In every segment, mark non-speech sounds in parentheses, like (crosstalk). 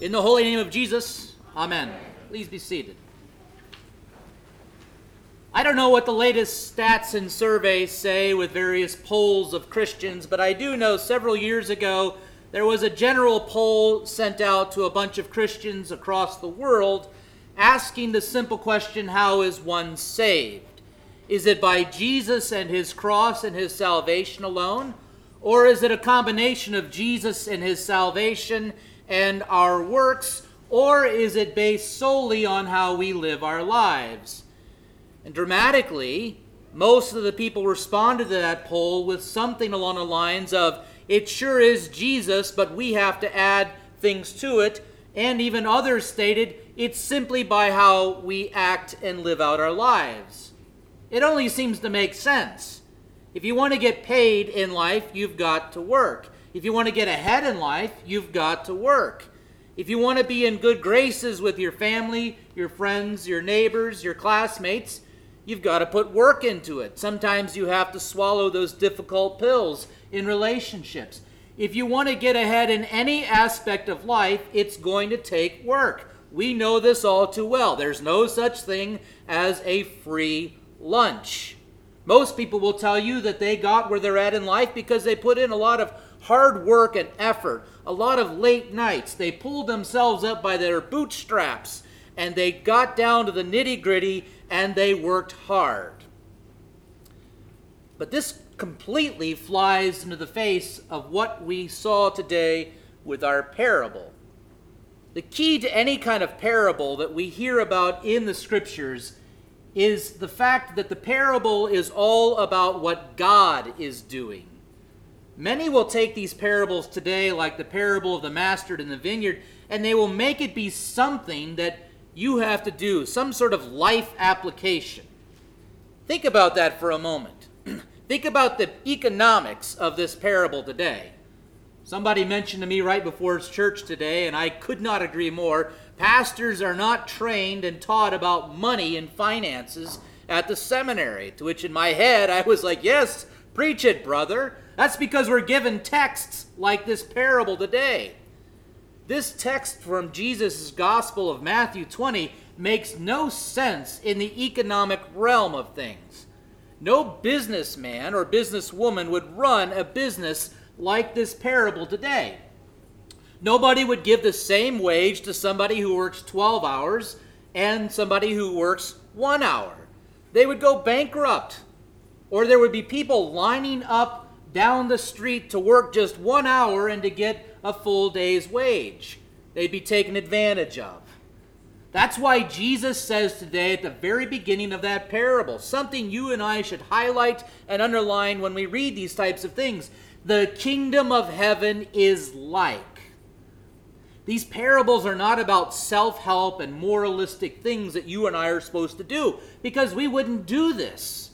In the holy name of Jesus, Amen. Please be seated. I don't know what the latest stats and surveys say with various polls of Christians, but I do know several years ago there was a general poll sent out to a bunch of Christians across the world asking the simple question how is one saved? Is it by Jesus and his cross and his salvation alone? Or is it a combination of Jesus and his salvation and our works? Or is it based solely on how we live our lives? And dramatically, most of the people responded to that poll with something along the lines of, it sure is Jesus, but we have to add things to it. And even others stated, it's simply by how we act and live out our lives. It only seems to make sense. If you want to get paid in life, you've got to work. If you want to get ahead in life, you've got to work. If you want to be in good graces with your family, your friends, your neighbors, your classmates, you've got to put work into it. Sometimes you have to swallow those difficult pills in relationships. If you want to get ahead in any aspect of life, it's going to take work. We know this all too well. There's no such thing as a free lunch. Most people will tell you that they got where they're at in life because they put in a lot of hard work and effort, a lot of late nights. They pulled themselves up by their bootstraps and they got down to the nitty gritty and they worked hard. But this completely flies into the face of what we saw today with our parable. The key to any kind of parable that we hear about in the scriptures is the fact that the parable is all about what God is doing. Many will take these parables today, like the parable of the master in the vineyard, and they will make it be something that you have to do, some sort of life application. Think about that for a moment. (clears throat) Think about the economics of this parable today. Somebody mentioned to me right before church today, and I could not agree more. Pastors are not trained and taught about money and finances at the seminary. To which, in my head, I was like, Yes, preach it, brother. That's because we're given texts like this parable today. This text from Jesus' Gospel of Matthew 20 makes no sense in the economic realm of things. No businessman or businesswoman would run a business like this parable today. Nobody would give the same wage to somebody who works 12 hours and somebody who works one hour. They would go bankrupt. Or there would be people lining up down the street to work just one hour and to get a full day's wage. They'd be taken advantage of. That's why Jesus says today at the very beginning of that parable, something you and I should highlight and underline when we read these types of things. The kingdom of heaven is like. These parables are not about self help and moralistic things that you and I are supposed to do, because we wouldn't do this.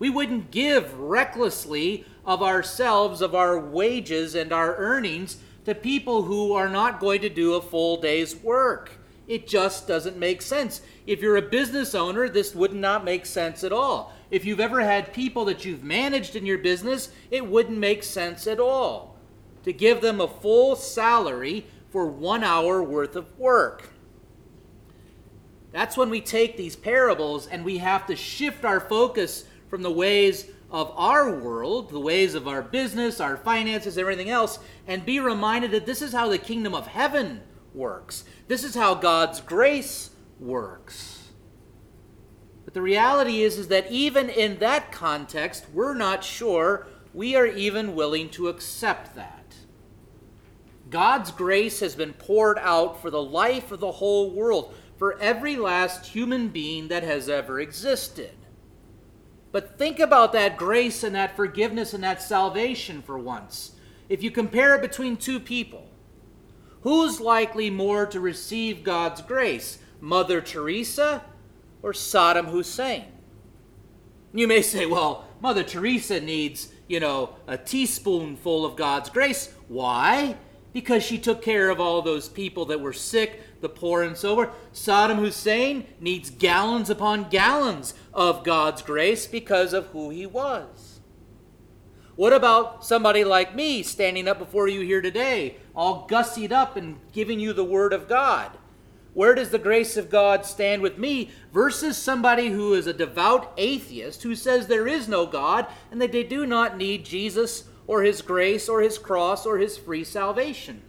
We wouldn't give recklessly of ourselves, of our wages and our earnings to people who are not going to do a full day's work. It just doesn't make sense. If you're a business owner, this would not make sense at all. If you've ever had people that you've managed in your business, it wouldn't make sense at all to give them a full salary for one hour worth of work. That's when we take these parables and we have to shift our focus from the ways of our world, the ways of our business, our finances, everything else, and be reminded that this is how the kingdom of heaven works. This is how God's grace works. But the reality is, is that even in that context, we're not sure we are even willing to accept that. God's grace has been poured out for the life of the whole world, for every last human being that has ever existed. But think about that grace and that forgiveness and that salvation for once. If you compare it between two people, who's likely more to receive God's grace, Mother Teresa or Saddam Hussein? You may say, well, Mother Teresa needs, you know, a teaspoonful of God's grace. Why? Because she took care of all those people that were sick, the poor, and so forth. Saddam Hussein needs gallons upon gallons of God's grace because of who he was. What about somebody like me standing up before you here today, all gussied up and giving you the Word of God? Where does the grace of God stand with me versus somebody who is a devout atheist who says there is no God and that they do not need Jesus or His grace or His cross or His free salvation?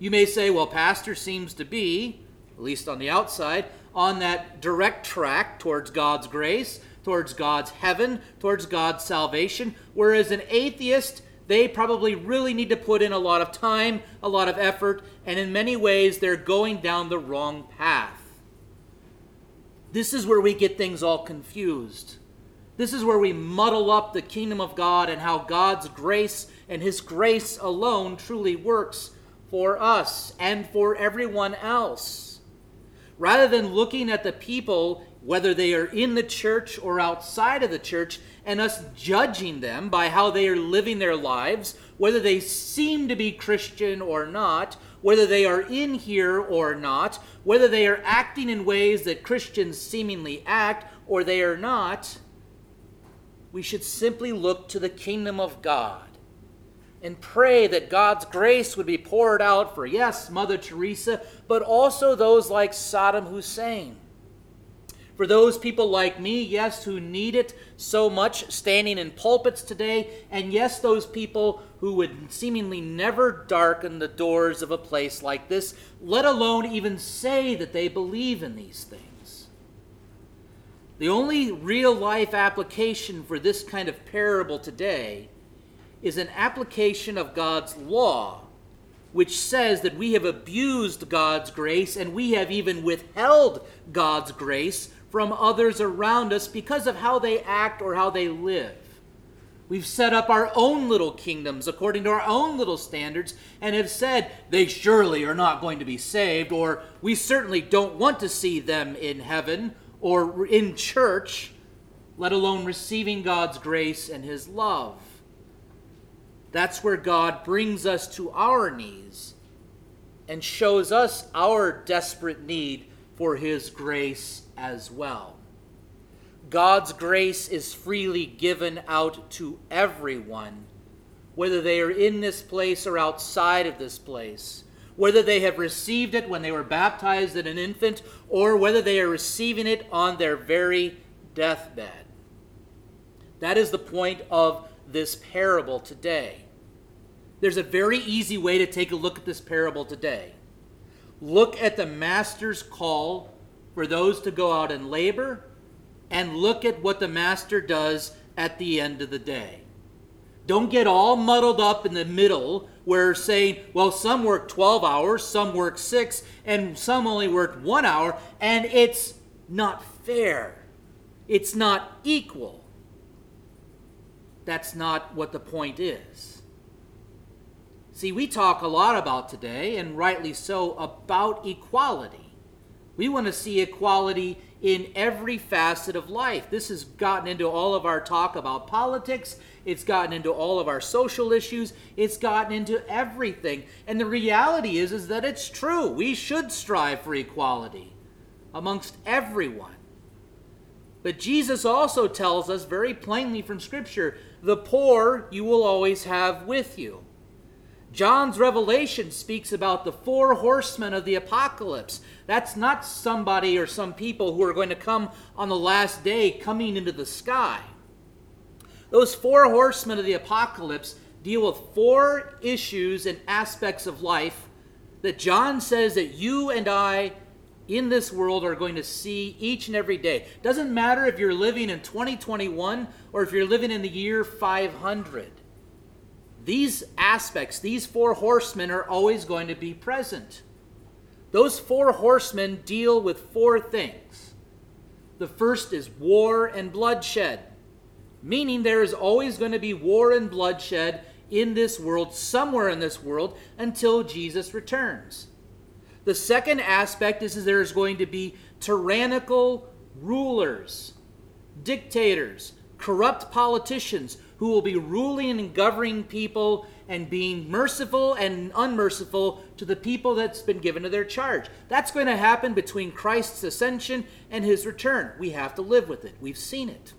You may say, well, Pastor seems to be, at least on the outside, on that direct track towards God's grace, towards God's heaven, towards God's salvation, whereas an atheist they probably really need to put in a lot of time, a lot of effort, and in many ways they're going down the wrong path. This is where we get things all confused. This is where we muddle up the kingdom of God and how God's grace and His grace alone truly works for us and for everyone else. Rather than looking at the people, whether they are in the church or outside of the church, and us judging them by how they are living their lives, whether they seem to be Christian or not, whether they are in here or not, whether they are acting in ways that Christians seemingly act or they are not, we should simply look to the kingdom of God and pray that God's grace would be poured out for, yes, Mother Teresa, but also those like Saddam Hussein for those people like me, yes, who need it so much standing in pulpits today, and yes, those people who would seemingly never darken the doors of a place like this, let alone even say that they believe in these things. The only real life application for this kind of parable today is an application of God's law, which says that we have abused God's grace and we have even withheld God's grace from others around us because of how they act or how they live. We've set up our own little kingdoms according to our own little standards and have said they surely are not going to be saved, or we certainly don't want to see them in heaven or in church, let alone receiving God's grace and His love. That's where God brings us to our knees and shows us our desperate need for His grace as well. God's grace is freely given out to everyone, whether they are in this place or outside of this place, whether they have received it when they were baptized as an infant, or whether they are receiving it on their very deathbed. That is the point of this parable today. There's a very easy way to take a look at this parable today. Look at the master's call for those to go out and labor and look at what the master does at the end of the day. Don't get all muddled up in the middle where saying, well, some work 12 hours, some work six, and some only work one hour, and it's not fair. It's not equal. That's not what the point is. See, we talk a lot about today, and rightly so, about equality. We want to see equality in every facet of life. This has gotten into all of our talk about politics. It's gotten into all of our social issues. It's gotten into everything. And the reality is, is that it's true. We should strive for equality amongst everyone. But Jesus also tells us very plainly from Scripture the poor you will always have with you. John's revelation speaks about the four horsemen of the apocalypse. That's not somebody or some people who are going to come on the last day coming into the sky. Those four horsemen of the apocalypse deal with four issues and aspects of life that John says that you and I in this world are going to see each and every day. Doesn't matter if you're living in 2021 or if you're living in the year 500 these aspects, these four horsemen, are always going to be present. Those four horsemen deal with four things. The first is war and bloodshed, meaning there is always going to be war and bloodshed in this world, somewhere in this world, until Jesus returns. The second aspect is, is there's going to be tyrannical rulers, dictators, corrupt politicians who will be ruling and governing people and being merciful and unmerciful to the people that's been given to their charge. That's going to happen between Christ's ascension and his return. We have to live with it. We've seen it.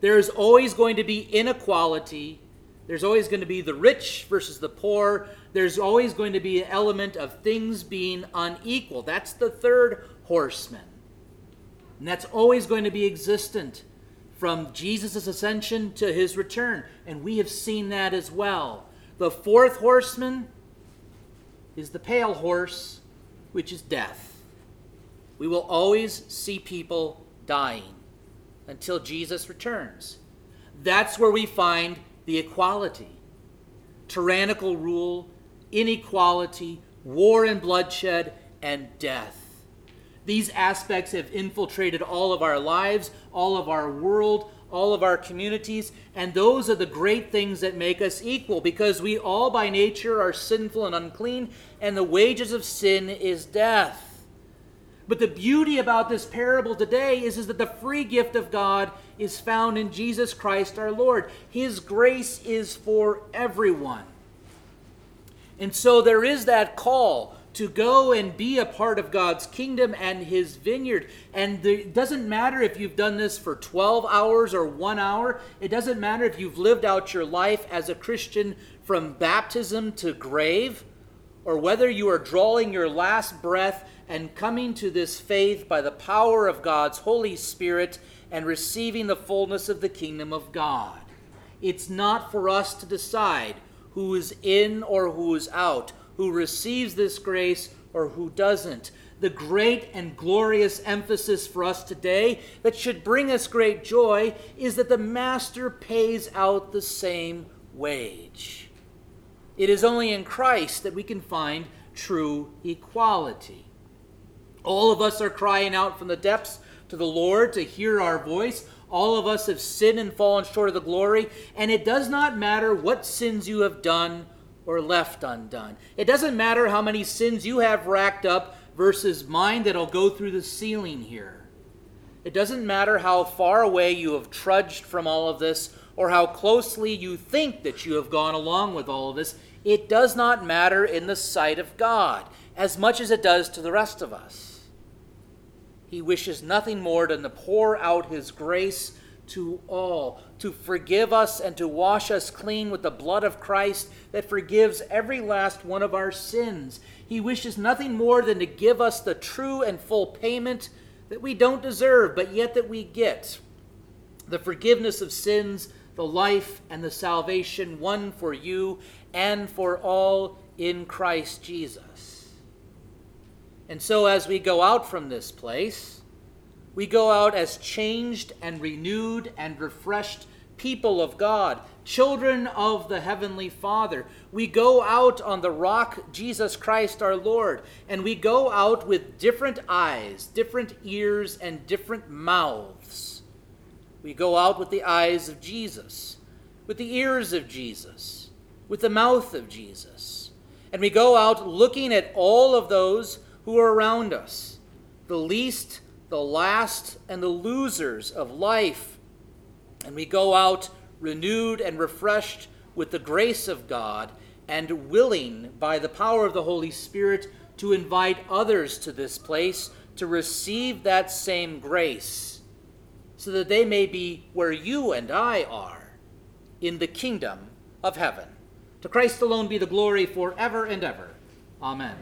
There is always going to be inequality. There's always going to be the rich versus the poor. There's always going to be an element of things being unequal. That's the third horseman. And that's always going to be existent from Jesus' ascension to his return. And we have seen that as well. The fourth horseman is the pale horse, which is death. We will always see people dying until Jesus returns. That's where we find the equality. Tyrannical rule, inequality, war and bloodshed, and death. These aspects have infiltrated all of our lives, all of our world, all of our communities, and those are the great things that make us equal because we all by nature are sinful and unclean, and the wages of sin is death. But the beauty about this parable today is, is that the free gift of God is found in Jesus Christ our Lord. His grace is for everyone. And so there is that call to go and be a part of God's kingdom and his vineyard. And it doesn't matter if you've done this for 12 hours or one hour, it doesn't matter if you've lived out your life as a Christian from baptism to grave, or whether you are drawing your last breath and coming to this faith by the power of God's Holy Spirit and receiving the fullness of the kingdom of God. It's not for us to decide who is in or who is out who receives this grace or who doesn't. The great and glorious emphasis for us today that should bring us great joy is that the Master pays out the same wage. It is only in Christ that we can find true equality. All of us are crying out from the depths to the Lord to hear our voice. All of us have sinned and fallen short of the glory, and it does not matter what sins you have done or left undone. It doesn't matter how many sins you have racked up versus mine that'll go through the ceiling here. It doesn't matter how far away you have trudged from all of this or how closely you think that you have gone along with all of this. It does not matter in the sight of God as much as it does to the rest of us. He wishes nothing more than to pour out His grace to all, to forgive us and to wash us clean with the blood of Christ that forgives every last one of our sins. He wishes nothing more than to give us the true and full payment that we don't deserve, but yet that we get the forgiveness of sins, the life, and the salvation won for you and for all in Christ Jesus. And so, as we go out from this place, we go out as changed and renewed and refreshed people of God, children of the Heavenly Father. We go out on the rock, Jesus Christ our Lord, and we go out with different eyes, different ears, and different mouths. We go out with the eyes of Jesus, with the ears of Jesus, with the mouth of Jesus. And we go out looking at all of those who are around us, the least the last and the losers of life. And we go out renewed and refreshed with the grace of God and willing by the power of the Holy Spirit to invite others to this place to receive that same grace so that they may be where you and I are in the kingdom of heaven. To Christ alone be the glory forever and ever. Amen.